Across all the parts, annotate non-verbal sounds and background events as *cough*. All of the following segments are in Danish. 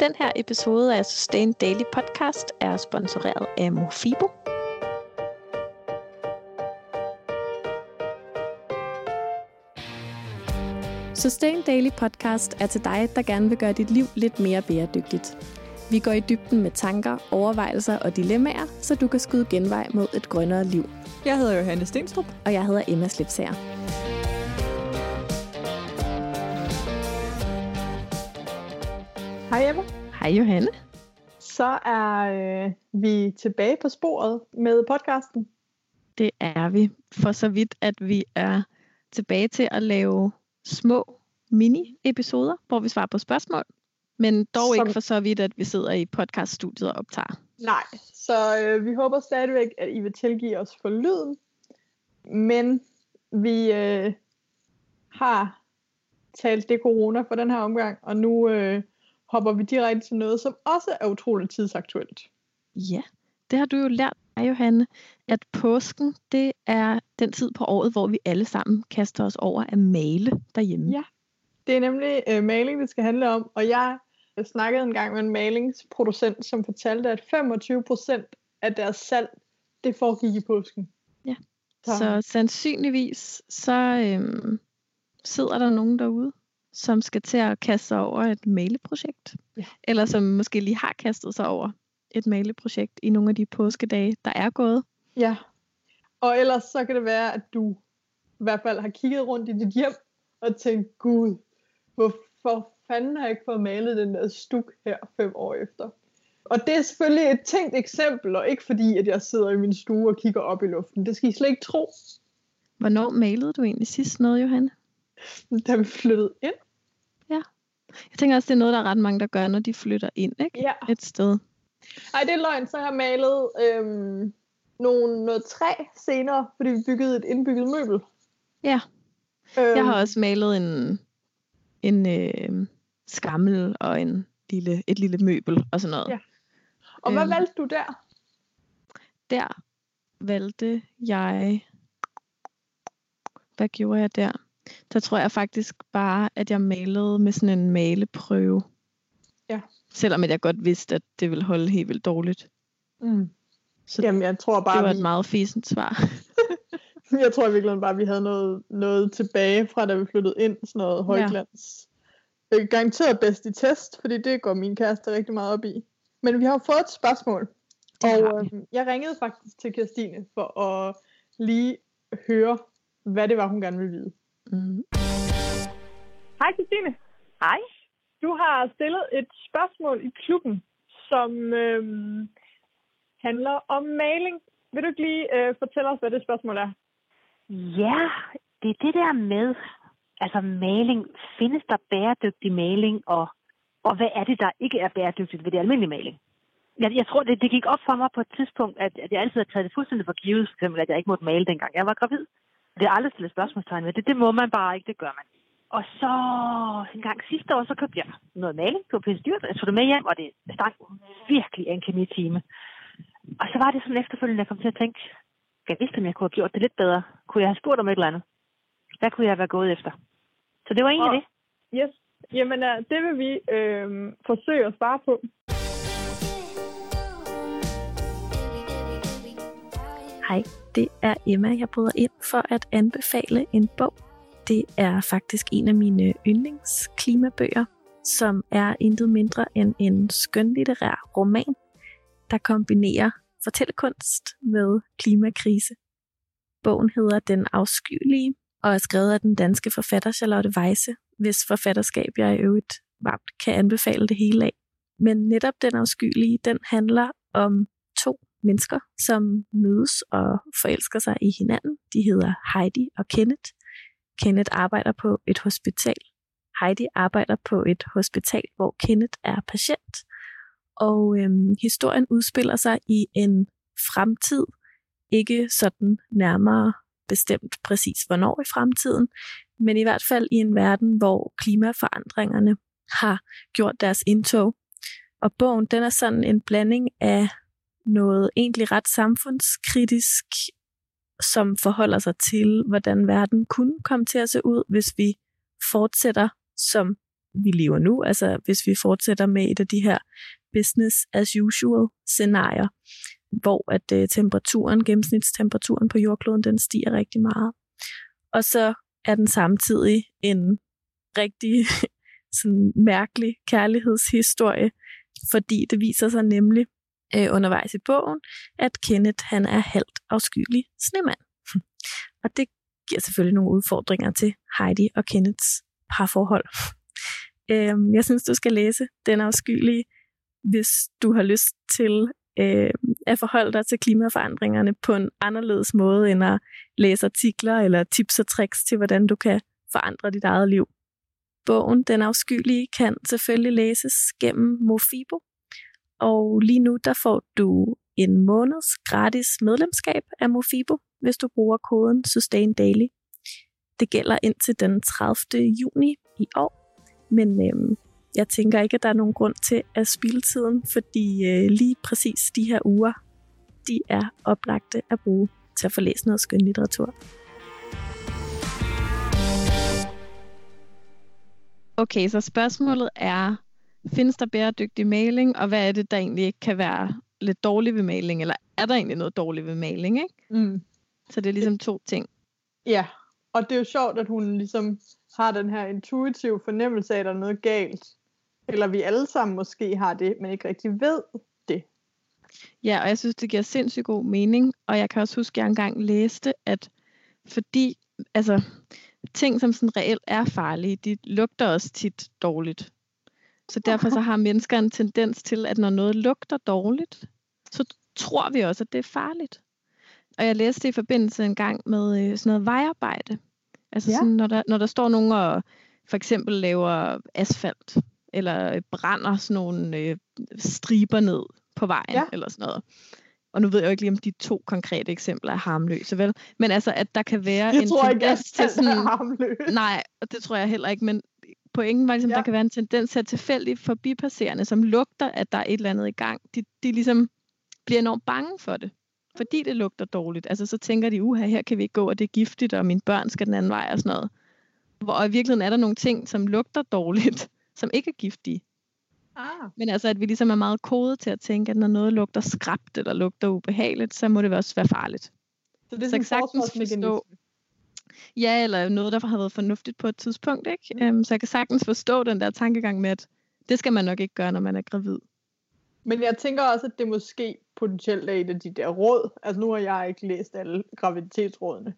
Den her episode af Sustain Daily Podcast er sponsoreret af Mofibo. Sustain Daily Podcast er til dig, der gerne vil gøre dit liv lidt mere bæredygtigt. Vi går i dybden med tanker, overvejelser og dilemmaer, så du kan skyde genvej mod et grønnere liv. Jeg hedder Johanne Stenstrup. Og jeg hedder Emma Slipsager. Hej Emma. Hej Johanne. Så er øh, vi tilbage på sporet med podcasten. Det er vi. For så vidt, at vi er tilbage til at lave små mini-episoder, hvor vi svarer på spørgsmål. Men dog Som... ikke for så vidt, at vi sidder i podcaststudiet og optager. Nej, så øh, vi håber stadigvæk, at I vil tilgive os for lyden. Men vi øh, har talt det corona for den her omgang, og nu øh, hopper vi direkte til noget, som også er utroligt tidsaktuelt. Ja, det har du jo lært mig, Johanne, at påsken, det er den tid på året, hvor vi alle sammen kaster os over at male derhjemme. Ja, det er nemlig øh, maling, det skal handle om, og jeg snakkede en gang med en malingsproducent, som fortalte, at 25% af deres salg, det foregik i påsken. Ja, så, så sandsynligvis, så øhm, sidder der nogen derude, som skal til at kaste sig over et maleprojekt. Ja. Eller som måske lige har kastet sig over et maleprojekt i nogle af de påskedage, der er gået. Ja, og ellers så kan det være, at du i hvert fald har kigget rundt i dit hjem og tænkt, gud, hvorfor fanden har jeg ikke fået malet den der stuk her fem år efter? Og det er selvfølgelig et tænkt eksempel, og ikke fordi, at jeg sidder i min stue og kigger op i luften. Det skal I slet ikke tro. Hvornår malede du egentlig sidst noget, Johanne? Da vi flyttede ind. Jeg tænker også, det er noget, der er ret mange, der gør, når de flytter ind ikke? Ja. et sted. Ej, det er løgn. Så har jeg malet øhm, nogle, noget træ senere, fordi vi byggede et indbygget møbel. Ja. Øhm, jeg har også malet en, en øh, skammel og en lille, et lille møbel og sådan noget. Ja. Og hvad øhm, valgte du der? Der valgte jeg... Hvad gjorde jeg der? Der tror jeg faktisk bare, at jeg malede med sådan en maleprøve. Ja. Selvom jeg godt vidste, at det ville holde helt vildt dårligt. Mm. Så Jamen, jeg tror bare, det var vi... et meget fisent svar. *laughs* jeg tror virkelig bare, at vi havde noget, noget tilbage fra, da vi flyttede ind. Sådan noget højglans. Ja. Øh, garanteret bedst i test, fordi det går min kæreste rigtig meget op i. Men vi har fået et spørgsmål. Det og øh, jeg ringede faktisk til Kirstine for at lige høre, hvad det var, hun gerne ville vide. Mm. Hej Kirstine. Hej. Du har stillet et spørgsmål i klubben, som øhm, handler om maling. Vil du ikke lige øh, fortælle os, hvad det spørgsmål er? Ja, det er det der med, altså maling. Findes der bæredygtig maling, og, og hvad er det, der ikke er bæredygtigt ved det almindelige maling? Jeg, jeg tror, det, det gik op for mig på et tidspunkt, at, at jeg altid har taget det fuldstændig for givet, for eksempel, at jeg ikke måtte male, dengang jeg var gravid. Det er aldrig stillet spørgsmålstegn ved det. Det må man bare ikke, det gør man. Og så en gang sidste år, så købte jeg noget maling. Det var pisse dyrt. Jeg tog det med hjem, og det stank virkelig en kemi-time. Og så var det sådan efterfølgende, jeg kom til at tænke, jeg vidste, om jeg kunne have gjort det lidt bedre. Kunne jeg have spurgt om et eller andet? Hvad kunne jeg være gået efter? Så det var egentlig og, det. Yes. Jamen, uh, det vil vi øh, forsøge at svare på. Hej, det er Emma. Jeg bryder ind for at anbefale en bog. Det er faktisk en af mine yndlingsklimabøger, som er intet mindre end en skønlitterær roman, der kombinerer fortællekunst med klimakrise. Bogen hedder Den afskyelige og er skrevet af den danske forfatter Charlotte Weisse, hvis forfatterskab jeg i øvrigt varmt kan anbefale det hele af. Men netop Den afskyelige, den handler om mennesker, som mødes og forelsker sig i hinanden. De hedder Heidi og Kenneth. Kenneth arbejder på et hospital. Heidi arbejder på et hospital, hvor Kenneth er patient. Og øhm, historien udspiller sig i en fremtid, ikke sådan nærmere bestemt præcis hvornår i fremtiden, men i hvert fald i en verden, hvor klimaforandringerne har gjort deres indtog. Og bogen den er sådan en blanding af noget egentlig ret samfundskritisk, som forholder sig til, hvordan verden kunne komme til at se ud, hvis vi fortsætter, som vi lever nu, altså hvis vi fortsætter med et af de her business as usual scenarier, hvor at øh, temperaturen, gennemsnitstemperaturen på jordkloden, den stiger rigtig meget. Og så er den samtidig en rigtig *laughs* sådan mærkelig kærlighedshistorie, fordi det viser sig nemlig øh, undervejs i bogen, at Kenneth han er halvt afskyelig snemand. *laughs* Og det giver selvfølgelig nogle udfordringer til Heidi og Kenneths parforhold. *laughs* Øh, jeg synes, du skal læse Den afskyelige, hvis du har lyst til øh, at forholde dig til klimaforandringerne på en anderledes måde, end at læse artikler eller tips og tricks til, hvordan du kan forandre dit eget liv. Bogen Den afskyelige kan selvfølgelig læses gennem Mofibo, og lige nu der får du en måneds gratis medlemskab af Mofibo, hvis du bruger koden Sustain Daily. Det gælder indtil den 30. juni i år, men øhm, jeg tænker ikke, at der er nogen grund til at spille tiden, fordi øh, lige præcis de her uger, de er oplagte at bruge til at få læst noget skøn litteratur. Okay, så spørgsmålet er, findes der bæredygtig maling, og hvad er det, der egentlig ikke kan være lidt dårligt ved maling, eller er der egentlig noget dårligt ved maling, ikke? Mm. Så det er ligesom to ting. Ja, og det er jo sjovt, at hun ligesom har den her intuitive fornemmelse af, at der er noget galt. Eller vi alle sammen måske har det, men ikke rigtig ved det. Ja, og jeg synes, det giver sindssygt god mening. Og jeg kan også huske, at jeg engang læste, at fordi altså, ting, som sådan reelt er farlige, de lugter også tit dårligt. Så derfor så har mennesker en tendens til, at når noget lugter dårligt, så tror vi også, at det er farligt. Og jeg læste det i forbindelse en gang med øh, sådan noget vejarbejde. Altså ja. sådan, når, der, når der står nogen og for eksempel laver asfalt, eller brænder sådan nogle øh, striber ned på vejen, ja. eller sådan noget. Og nu ved jeg jo ikke lige, om de to konkrete eksempler er harmløse, vel? Men altså, at der kan være jeg en tror tendens ikke, til sådan... Nej, det tror jeg heller ikke, men pointen var ligesom, ja. der kan være en tendens til at tilfældigt forbipasserende, som lugter, at der er et eller andet i gang. De, de ligesom bliver enormt bange for det, fordi det lugter dårligt. Altså så tænker de, uha, her kan vi ikke gå, og det er giftigt, og mine børn skal den anden vej og sådan noget. Hvor i virkeligheden er der nogle ting, som lugter dårligt, *laughs* som ikke er giftige. Ah. Men altså, at vi ligesom er meget kodet til at tænke, at når noget lugter skræbt eller lugter ubehageligt, så må det også være farligt. Så det er så sådan sagtens forstå, Ja, eller noget, der har været fornuftigt på et tidspunkt. Ikke? Mm. Um, så jeg kan sagtens forstå den der tankegang med, at det skal man nok ikke gøre, når man er gravid. Men jeg tænker også, at det måske potentielt er et af de der råd. Altså nu har jeg ikke læst alle graviditetsrådene.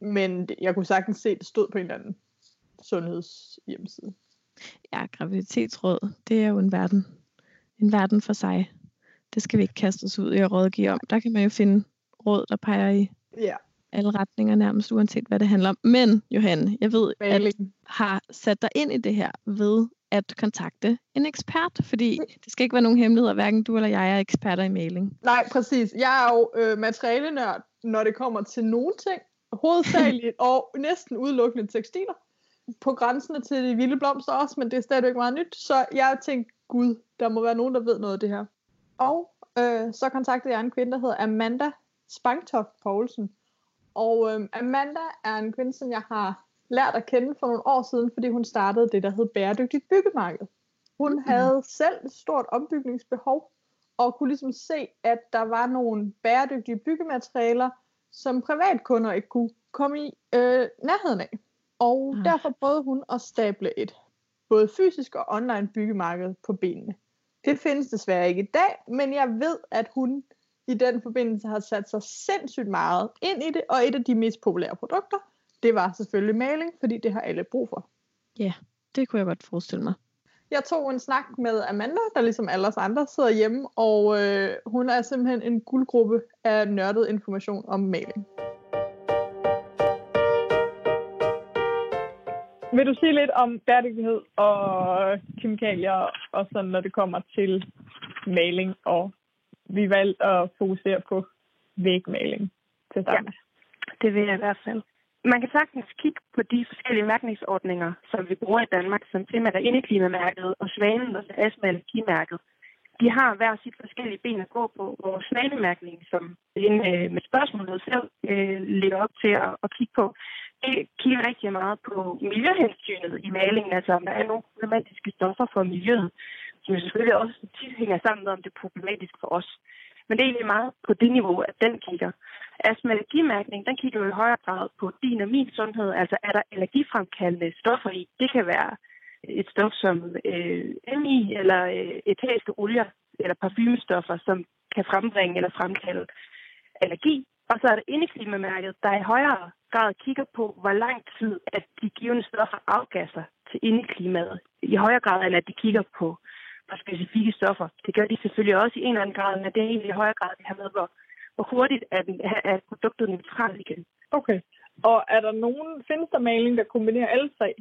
Men jeg kunne sagtens se, at det stod på en eller anden sundhedshjemmeside. Ja, graviditetsråd, det er jo en verden. En verden for sig. Det skal vi ikke kaste os ud i at rådgive om. Der kan man jo finde råd, der peger i ja. Alle retninger nærmest, uanset hvad det handler om. Men, Johan, jeg ved, at du har sat dig ind i det her ved at kontakte en ekspert, fordi det skal ikke være nogen hemmeligheder, hverken du eller jeg er eksperter i mailing. Nej, præcis. Jeg er jo øh, materialenørd, når det kommer til nogle ting, hovedsageligt *laughs* og næsten udelukkende tekstiler på grænsene til de vilde blomster også, men det er stadigvæk meget nyt. Så jeg tænkte, gud, der må være nogen, der ved noget af det her. Og øh, så kontaktede jeg en kvinde, der hedder Amanda Spangtoft Poulsen. Og øh, Amanda er en kvinde, som jeg har lært at kende for nogle år siden, fordi hun startede det, der hed Bæredygtigt Byggemarked. Hun mm. havde selv et stort ombygningsbehov, og kunne ligesom se, at der var nogle bæredygtige byggematerialer, som privatkunder ikke kunne komme i øh, nærheden af. Og ah. derfor prøvede hun at stable et både fysisk og online byggemarked på benene. Det findes desværre ikke i dag, men jeg ved, at hun i den forbindelse har sat sig sindssygt meget ind i det, og et af de mest populære produkter, det var selvfølgelig maling, fordi det har alle brug for. Ja, det kunne jeg godt forestille mig. Jeg tog en snak med Amanda, der ligesom alle os andre sidder hjemme, og øh, hun er simpelthen en guldgruppe af nørdet information om maling. Vil du sige lidt om bæredygtighed og kemikalier, og sådan, når det kommer til maling, og vi valgte at fokusere på vægmaling til start Ja, det vil jeg i hvert fald. Man kan sagtens kigge på de forskellige mærkningsordninger, som vi bruger i Danmark, som primært er indeklimamærket og svanen og astma allergimærket. de har hver sit forskellige ben at gå på. Vores svanemærkning, som inde med spørgsmålet selv øh, ligger op til at, at kigge på, det kigger rigtig meget på miljøhensynet i malingen, altså om der er nogle problematiske stoffer for miljøet, som selvfølgelig også tit hænger sammen med, om det er problematisk for os. Men det er egentlig meget på det niveau, at den kigger. Astma allergimærkning, den kigger jo i højere grad på din og min sundhed. Altså er der allergifremkaldende stoffer i? Det kan være øh, et stof som øh, MI eller øh, etæriske olier eller parfumestoffer, som kan frembringe eller fremkalde allergi. Og så er det indeklimamærket, der i højere grad kigger på, hvor lang tid at de givende stoffer afgasser til indeklimaet. I højere grad, end at de kigger på, på specifikke stoffer. Det gør de selvfølgelig også i en eller anden grad, men det er egentlig i højere grad det her med, hvor, hvor hurtigt er, den, er produktet neutralt igen. Okay. Og er der nogen, findes der maling, der kombinerer alle tre?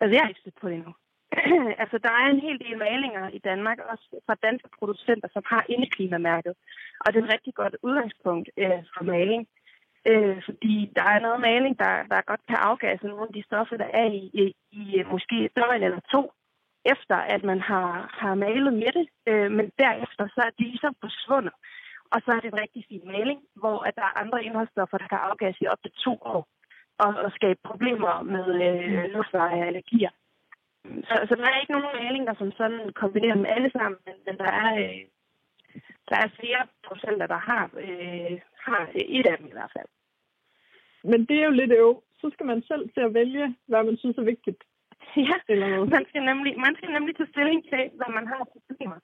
Altså, jeg har ikke på det endnu. *clears throat* altså, der er en hel del malinger i Danmark, også fra danske producenter, som har indeklimamærket. Og det er et rigtig godt udgangspunkt øh, for maling. Øh, fordi der er noget maling, der, der godt kan afgasse nogle af de stoffer, der er i, i, i måske døgn eller to, efter at man har, har malet med det. Øh, men derefter så er de ligesom forsvundet. Og så er det en rigtig fin maling, hvor at der er andre indholdsstoffer, der kan afgasse i op til to år og, og skabe problemer med øh, luftveje og allergier. Så, så der er ikke nogen maling, der som sådan kombinerer dem alle sammen, men, men der er... Øh, der er flere procenter, der har, øh, har et af dem i hvert fald. Men det er jo lidt øv. Så skal man selv til at vælge, hvad man synes er vigtigt. *laughs* Ja, man skal, nemlig, man skal nemlig tage stilling til, hvad man har problemer,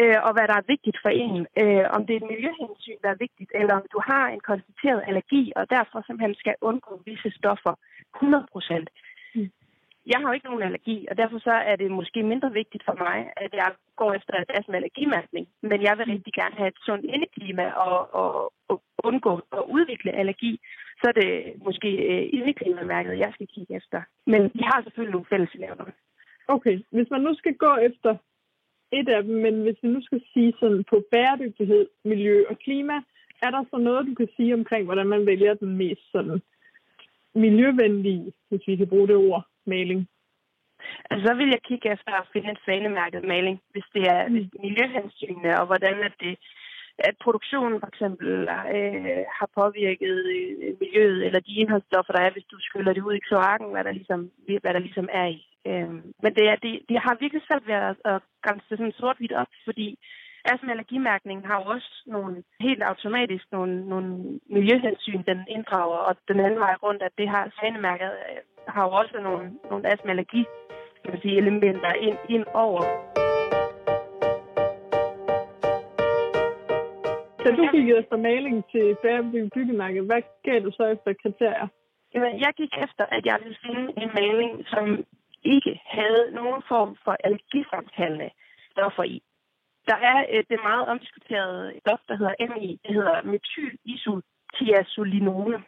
øh, og hvad der er vigtigt for en. Øh, om det er et miljøhensyn, der er vigtigt, eller om du har en konstateret allergi, og derfor simpelthen skal undgå visse stoffer 100 procent. Mm. Jeg har jo ikke nogen allergi, og derfor så er det måske mindre vigtigt for mig, at jeg går efter et astma allergimærkning. Men jeg vil mm. rigtig gerne have et sundt indeklima og, og, og undgå at udvikle allergi så er det måske øh, indeklimamærket, jeg skal kigge efter. Men vi har selvfølgelig nogle fælles elever. Okay, hvis man nu skal gå efter et af dem, men hvis vi nu skal sige sådan på bæredygtighed, miljø og klima, er der så noget, du kan sige omkring, hvordan man vælger den mest sådan miljøvenlige, hvis vi kan bruge det ord, maling? Altså, så vil jeg kigge efter at finde en svanemærket maling, hvis det er mm. miljøhensynene, og hvordan er det at produktionen for eksempel øh, har påvirket øh, miljøet, eller de indholdsstoffer, der er, hvis du skyller det ud i kloakken, hvad der ligesom, hvad der ligesom er i. Øh, men det, er, det, det har virkelig svært ved at, at grænse sådan sort-hvidt op, fordi astma allergimærkningen har jo også nogle, helt automatisk nogle, nogle miljøhensyn, den inddrager, og den anden vej rundt, at det har svanemærket, øh, har jo også nogle, nogle astma allergi kan man sige, elementer ind, ind over. Da du gik efter maling til bæredygtig byggemærke, hvad gav du så efter kriterier? Jamen, jeg gik efter, at jeg ville finde en maling, som ikke havde nogen form for allergifremkaldende stoffer i. Der er øh, det meget omdiskuterede stof, der hedder MI. Det hedder metylisothiazolinone.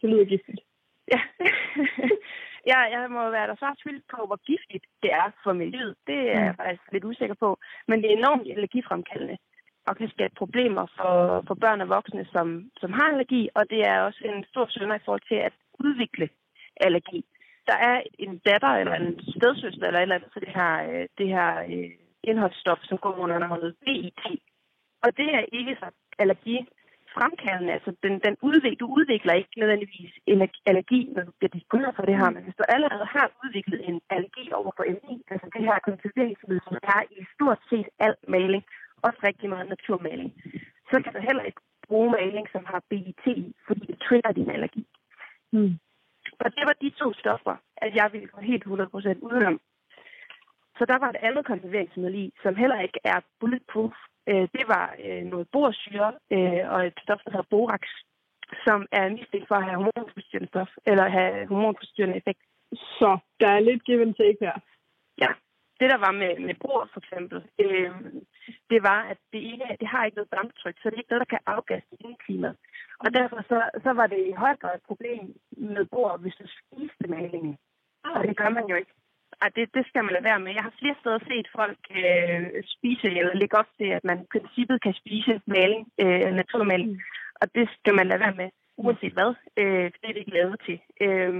Det lyder giftigt. Ja. *laughs* ja, jeg må være der så tvivl på, hvor giftigt det er for miljøet. Det er jeg mm. faktisk lidt usikker på. Men det er enormt allergifremkaldende og kan skabe problemer for, for børn og voksne, som, som har allergi, og det er også en stor synder i forhold til at udvikle allergi. Der er en datter eller en stedsøster eller et eller andet til det her, øh, det her øh, indholdsstof, som går under navnet BIT. Og det er ikke så allergi fremkaldende. Altså, den, den udvik, du udvikler ikke nødvendigvis allergi, når du bliver disponeret for det her, men hvis du allerede har udviklet en allergi over for MI, altså det her konserveringsmiddel, som er i stort set al maling, også rigtig meget naturmaling, så kan du heller ikke bruge maling, som har BIT fordi det trigger din allergi. Mm. Og det var de to stoffer, at jeg ville gå helt 100% udenom. Så der var et andet konserveringsmiddel i, som heller ikke er bulletproof. Øh, det var øh, noget borsyre øh, og et stof, der hedder borax, som er mistænkt for at have hormonforstyrrende stof, eller have hormonforstyrrende effekt. Så der er lidt give and take her. Ja, det der var med, med bord for eksempel, øh, det var, at det, ikke, det har ikke noget damptryk, så det er ikke noget, der kan afgasse indeklimaet. Og derfor så, så var det i høj grad et problem med bord, hvis du spiste malingen. Og det gør man jo ikke. Og det, det skal man lade være med. Jeg har flere steder set folk øh, spise eller lægge op til, at man i princippet kan spise maling, øh, naturmaling. Mm. Og det skal man lade være med uanset hvad. Øh, det er det ikke lavet til. Øh,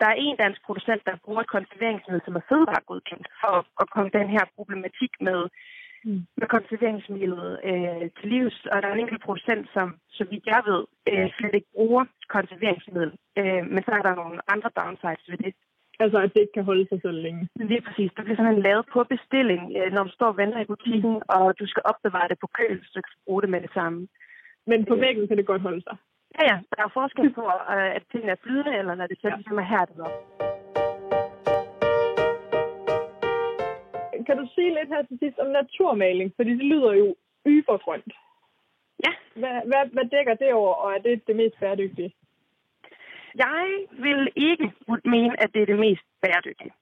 der er en dansk producent, der bruger et konserveringsmiddel, som er fødevaregodkendt, for at, komme den her problematik med mm. med konserveringsmidlet øh, til livs, og der er en enkelt procent, som, så vidt jeg ved, øh, slet ikke bruger konserveringsmiddel. Øh, men så er der nogle andre downsides ved det. Altså, at det ikke kan holde sig så længe. Lige præcis. Det bliver simpelthen lavet på bestilling, øh, når du står og venter i butikken, og du skal opbevare det på køl, så du kan bruge det med det samme. Men på væggen kan det godt holde sig? Ja, ja. Der er forskel på, øh, at tingene er flydende, eller når det ja. ligesom er hærdet op. Kan du sige lidt her til sidst om naturmaling? Fordi det lyder jo ybergrønt. Ja. Hvad, hvad, hvad dækker det over, og er det det mest bæredygtige? Jeg vil ikke mene, at det er det mest bæredygtige.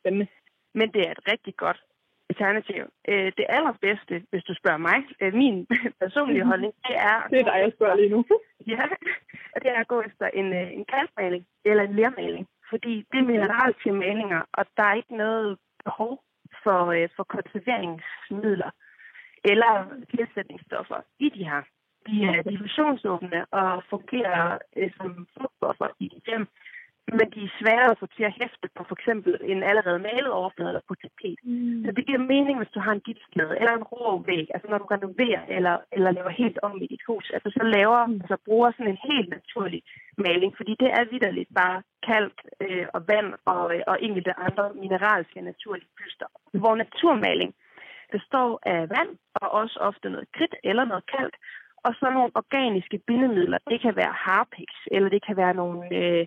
Spændende. Men det er et rigtig godt alternativ. Øh, det allerbedste, hvis du spørger mig, øh, min *laughs* personlige mhm. holdning, det er... Det er dig, jeg spørger lige nu. *laughs* ja, det er at gå efter en, øh, en kalkmaling eller en lermaling. Fordi det er mineralske malinger, og der er ikke noget behov for, for konserveringsmidler eller tilsætningsstoffer i de her. De er diffusionsåbne og fungerer som frugtbuffer i de hjem men de er svære at få til at hæfte på for eksempel en allerede malet overflade eller på tapet. Mm. Så det giver mening, hvis du har en gipsplade eller en rå væg, altså når du renoverer eller, eller laver helt om i dit hus, altså så laver, mm. altså bruger sådan en helt naturlig maling, fordi det er vidderligt bare kalk øh, og vand og, øh, og enkelte andre mineralske naturlige pyster. Hvor naturmaling består af vand og også ofte noget kridt eller noget kalk, og så nogle organiske bindemidler. Det kan være harpix, eller det kan være nogle... Øh,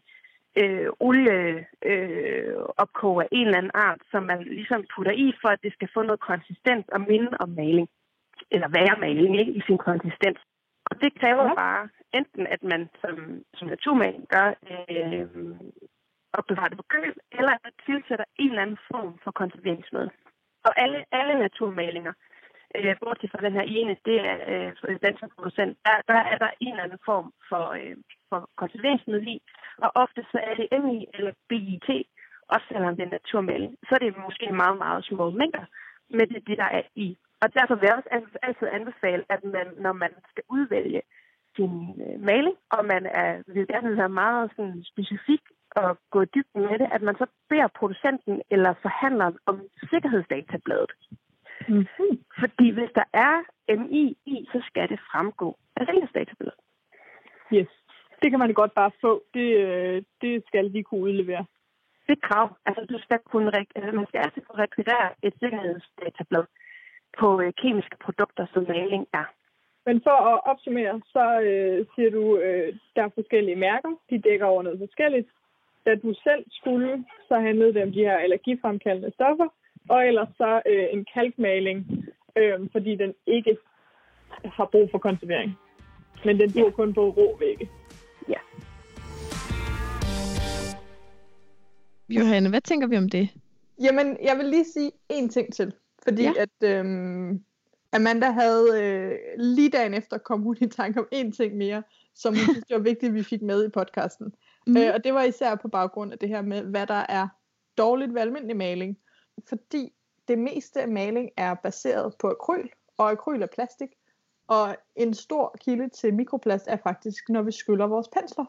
øh, olieopkog øh, af en eller anden art, som man ligesom putter i, for at det skal få noget konsistens og minde om maling. Eller være maling, ikke? I sin konsistens. Og det kræver ja. bare enten, at man som, som naturmaling gør øh, opbevarer det på køl, eller at man tilsætter en eller anden form for konserveringsmiddel. Og alle, alle naturmalinger, øh, bortset fra den her ene, det er øh, producent, der, der er der en eller anden form for, øh, for konserveringsmiddel i, og ofte så er det MI eller BIT, også selvom det er naturmaling. Så er det måske meget, meget små mængder, med det, det der er i. Og derfor vil jeg også altid anbefale, at man, når man skal udvælge sin øh, maling, og man er, vil gerne være meget sådan, specifik og gå dybt med det, at man så beder producenten eller forhandleren om sikkerhedsdatabladet. Mm-hmm. Fordi hvis der er MI i, så skal det fremgå af sikkerhedsdatabladet. Yes det kan man godt bare få. Det, øh, det skal vi kunne udlevere. Det er krav. Altså, du skal kunne, altså, man skal altid kunne rekvirere et sikkerhedsdatablad på øh, kemiske produkter, som maling er. Men for at opsummere, så øh, siger du, øh, der er forskellige mærker. De dækker over noget forskelligt. Da du selv skulle, så handlede det om de her allergifremkaldende stoffer. Og ellers så øh, en kalkmaling, øh, fordi den ikke har brug for konservering. Men den bruger ja. kun på rå vægge. Johanne, hvad tænker vi om det? Jamen, jeg vil lige sige en ting til. Fordi ja. at øhm, Amanda havde øh, lige dagen efter kom hun i tanke om en ting mere, som hun *laughs* synes var vigtigt, at vi fik med i podcasten. Mm. Øh, og det var især på baggrund af det her med, hvad der er dårligt ved almindelig maling. Fordi det meste af maling er baseret på akryl, og akryl er plastik. Og en stor kilde til mikroplast er faktisk, når vi skyller vores pensler.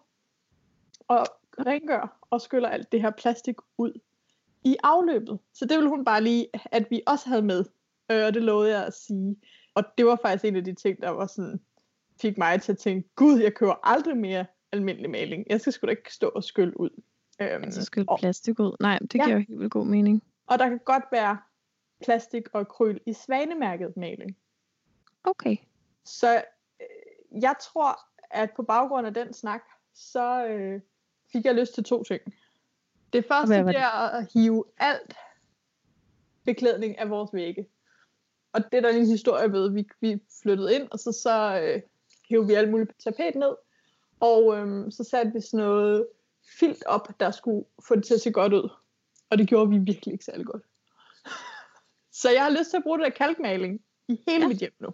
Og rengør og skyller alt det her plastik ud i afløbet. Så det ville hun bare lige, at vi også havde med. Øh, og det lovede jeg at sige. Og det var faktisk en af de ting, der var sådan, fik mig til at tænke, gud, jeg kører aldrig mere almindelig maling. Jeg skal sgu da ikke stå og skylle ud. Øhm, altså skylle plastik ud? Nej, det giver ja. jo helt vildt god mening. Og der kan godt være plastik og kryl i svanemærket maling. Okay. Så øh, jeg tror, at på baggrund af den snak, så øh, fik jeg lyst til to ting. Det første det? er at hive alt beklædning af vores vægge. Og det er der en historie ved. Vi, vi flyttede ind, og så, så øh, hævde vi alt muligt tapet ned. Og øh, så satte vi sådan noget filt op, der skulle få det til at se godt ud. Og det gjorde vi virkelig ikke særlig godt. *laughs* så jeg har lyst til at bruge det der kalkmaling i hele ja. mit hjem nu.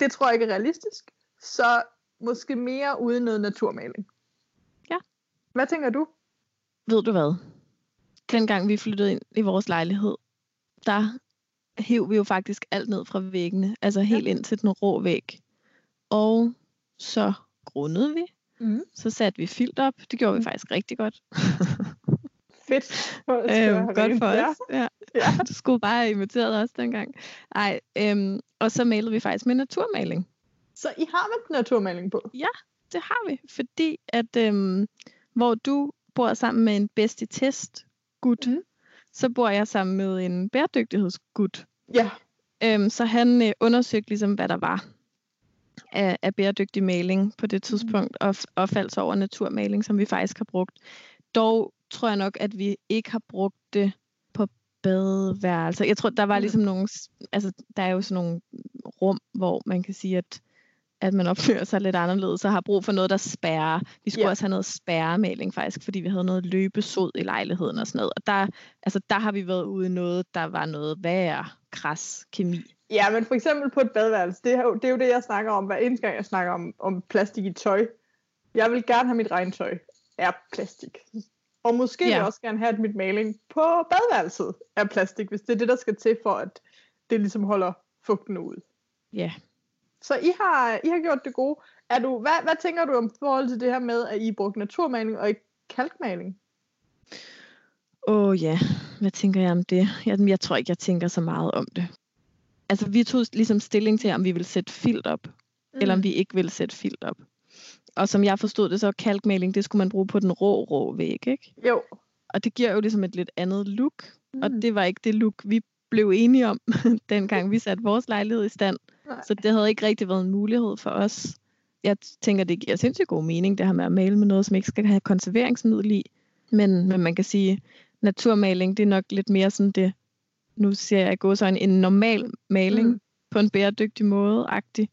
Det tror jeg ikke er realistisk. Så måske mere uden noget naturmaling. Hvad tænker du? Ved du hvad? Dengang vi flyttede ind i vores lejlighed, der hæv vi jo faktisk alt ned fra væggene. Altså helt ja. ind til den rå væg. Og så grundede vi. Mm. Så satte vi filter op. Det gjorde vi mm. faktisk rigtig godt. *laughs* fedt. Øhm, godt for os. Ja. ja. *laughs* Du skulle bare have inviteret os dengang. Ej, øhm, og så malede vi faktisk med naturmaling. Så I har vel naturmaling på? Ja, det har vi. Fordi at, øhm, hvor du bor sammen med en bedst i test gut, mm. så bor jeg sammen med en bæredygtighedsgut. Ja. Øhm, så han øh, undersøgte ligesom, hvad der var af, af bæredygtig maling på det tidspunkt, og, og faldt så over naturmaling, som vi faktisk har brugt. Dog tror jeg nok, at vi ikke har brugt det på badeværelser. Jeg tror, der var ligesom nogle, altså der er jo sådan nogle rum, hvor man kan sige, at at man opfører sig lidt anderledes og har brug for noget, der spærrer. Vi skulle ja. også have noget spærremaling faktisk, fordi vi havde noget løbesod i lejligheden og sådan noget. Og der, altså, der har vi været ude i noget, der var noget værre kras kemi. Ja, men for eksempel på et badeværelse, det er jo det, er jo det jeg snakker om hver eneste gang, jeg snakker om, om plastik i tøj. Jeg vil gerne have mit regntøj er plastik. Og måske ja. vil jeg også gerne have, at mit maling på badeværelset er plastik, hvis det er det, der skal til for, at det ligesom holder fugten ud. Ja. Så I har, I har gjort det gode. Er du, hvad, hvad tænker du om forhold til det her med, at I brugte naturmaling og ikke kalkmaling? Åh oh, ja, hvad tænker jeg om det? Jeg, jeg tror ikke, jeg tænker så meget om det. Altså vi tog ligesom stilling til, om vi vil sætte filt op, mm. eller om vi ikke vil sætte filt op. Og som jeg forstod det, så kalkmaling, det skulle man bruge på den rå, rå væg, ikke? Jo. Og det giver jo ligesom et lidt andet look. Mm. Og det var ikke det look, vi blev enige om, *laughs* dengang vi satte vores lejlighed i stand. Nej. Så det havde ikke rigtig været en mulighed for os. Jeg tænker, det giver sindssygt god mening, det her med at male med noget, som ikke skal have konserveringsmiddel i. Men, men man kan sige, naturmaling, det er nok lidt mere sådan det, nu ser jeg gå så en normal maling mm. på en bæredygtig måde, agtig.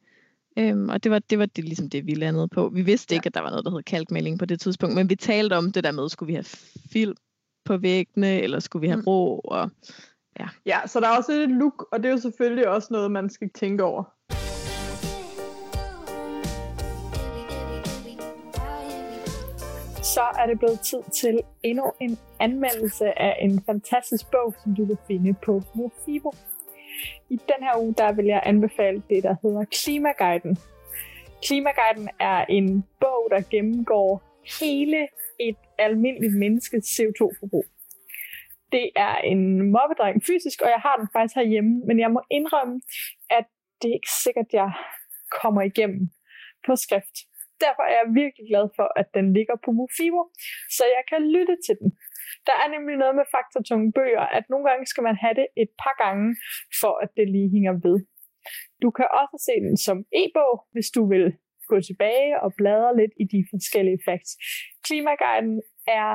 Øhm, og det var, det var det, ligesom det, vi landede på. Vi vidste ja. ikke, at der var noget, der hed kalkmaling på det tidspunkt, men vi talte om det der med, skulle vi have film på væggene, eller skulle vi have mm. rå, og Ja. ja, så der er også et look, og det er jo selvfølgelig også noget, man skal tænke over. Så er det blevet tid til endnu en anmeldelse af en fantastisk bog, som du kan finde på Mofibo. I den her uge, der vil jeg anbefale det, der hedder Klimaguiden. Klimaguiden er en bog, der gennemgår hele et almindeligt menneskets CO2-forbrug det er en mobbedreng fysisk, og jeg har den faktisk herhjemme, men jeg må indrømme, at det er ikke sikkert, at jeg kommer igennem på skrift. Derfor er jeg virkelig glad for, at den ligger på Mofibo, så jeg kan lytte til den. Der er nemlig noget med faktortunge bøger, at nogle gange skal man have det et par gange, for at det lige hænger ved. Du kan også se den som e-bog, hvis du vil gå tilbage og bladre lidt i de forskellige facts. Klimaguiden er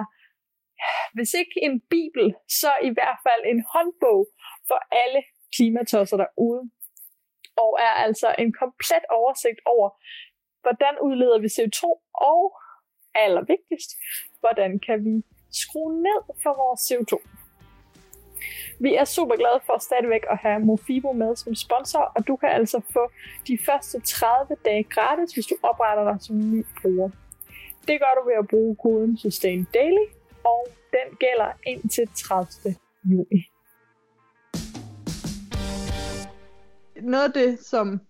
hvis ikke en bibel, så i hvert fald en håndbog for alle klimatosser derude. Og er altså en komplet oversigt over, hvordan udleder vi CO2, og allervigtigst, hvordan kan vi skrue ned for vores CO2. Vi er super glade for stadigvæk at have Mofibo med som sponsor, og du kan altså få de første 30 dage gratis, hvis du opretter dig som ny bruger. Det gør du ved at bruge koden SustainDaily, og den gælder indtil 30. juni. Noget af det, som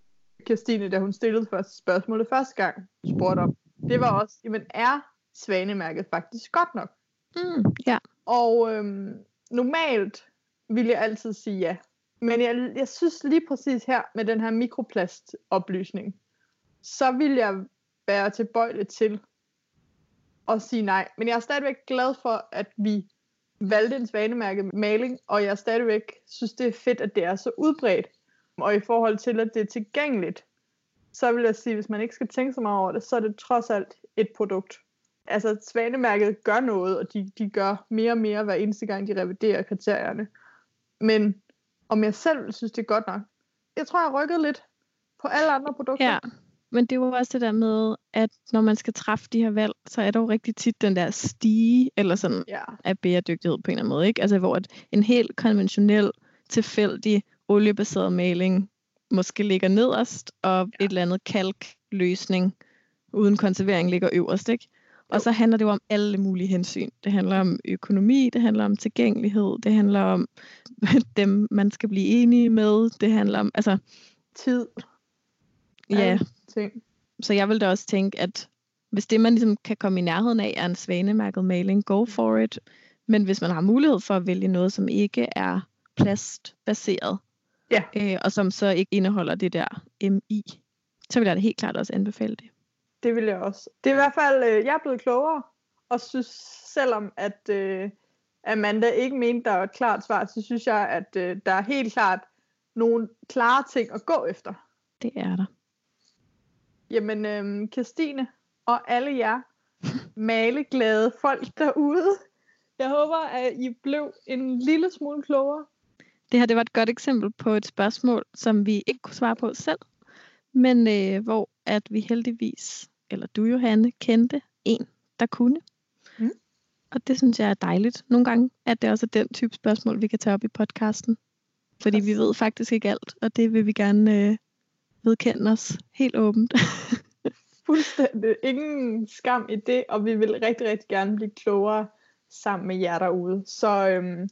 Christine, da hun stillede første spørgsmålet første gang, spurgte om, det var også, jamen er svanemærket faktisk godt nok? Mm, ja. Og øhm, normalt vil jeg altid sige ja. Men jeg, jeg synes lige præcis her med den her mikroplastoplysning, så vil jeg være tilbøjelig til at sige nej. Men jeg er stadigvæk glad for, at vi valgte en svanemærket maling, og jeg stadigvæk synes, det er fedt, at det er så udbredt. Og i forhold til, at det er tilgængeligt, så vil jeg sige, hvis man ikke skal tænke så meget over det, så er det trods alt et produkt. Altså, svanemærket gør noget, og de, de gør mere og mere hver eneste gang, de reviderer kriterierne. Men om jeg selv synes, det er godt nok, jeg tror, jeg har rykket lidt på alle andre produkter. Ja. Men det er jo også det der med, at når man skal træffe de her valg, så er der jo rigtig tit den der stige, eller sådan, ja. af bæredygtighed på en eller anden måde. Ikke? Altså hvor en helt konventionel, tilfældig, oliebaseret maling måske ligger nederst, og ja. et eller andet kalkløsning uden konservering ligger øverst. Ikke? Og så handler det jo om alle mulige hensyn. Det handler om økonomi, det handler om tilgængelighed, det handler om *laughs* dem, man skal blive enige med, det handler om altså tid. Ja, ting. Så jeg vil da også tænke, at hvis det man ligesom kan komme i nærheden af er en svanemærket maling, go for it. Men hvis man har mulighed for at vælge noget, som ikke er plastbaseret, Ja. øh, og som så ikke indeholder det der MI, så vil jeg da helt klart også anbefale det. Det vil jeg også. Det er i hvert fald, øh, jeg er blevet klogere, og synes, selvom at øh, Amanda ikke mente, der var et klart svar, så synes jeg, at øh, der er helt klart nogle klare ting at gå efter. Det er der. Jamen, øh, Christine og alle jer maleglade folk derude, jeg håber, at I blev en lille smule klogere. Det her det var et godt eksempel på et spørgsmål, som vi ikke kunne svare på selv, men øh, hvor at vi heldigvis, eller du Johanne, kendte en, der kunne. Mm. Og det synes jeg er dejligt. Nogle gange er det også den type spørgsmål, vi kan tage op i podcasten. Fordi vi ved faktisk ikke alt, og det vil vi gerne øh, vedkende os helt åbent. *laughs* Fuldstændig. Ingen skam i det, og vi vil rigtig, rigtig gerne blive klogere sammen med jer derude. Så øhm,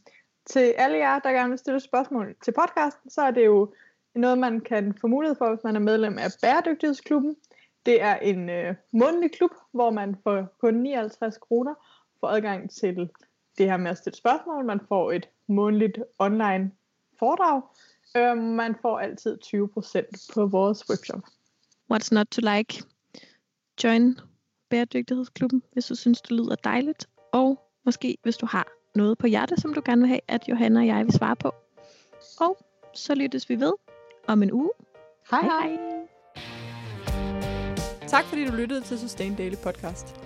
til alle jer, der gerne vil stille spørgsmål til podcasten, så er det jo noget, man kan få mulighed for, hvis man er medlem af Bæredygtighedsklubben. Det er en øh, månedlig klub, hvor man for kun 59 kroner får adgang til det her med at stille spørgsmål. Man får et månedligt online foredrag. Øh, man får altid 20% på vores webshop. What's not to like? Join Bæredygtighedsklubben, hvis du synes, det lyder dejligt. Og måske, hvis du har noget på hjerte, som du gerne vil have, at Johanna og jeg vil svare på. Og så lyttes vi ved om en uge. Hej hej. hej! Tak fordi du lyttede til Sustain Daily Podcast.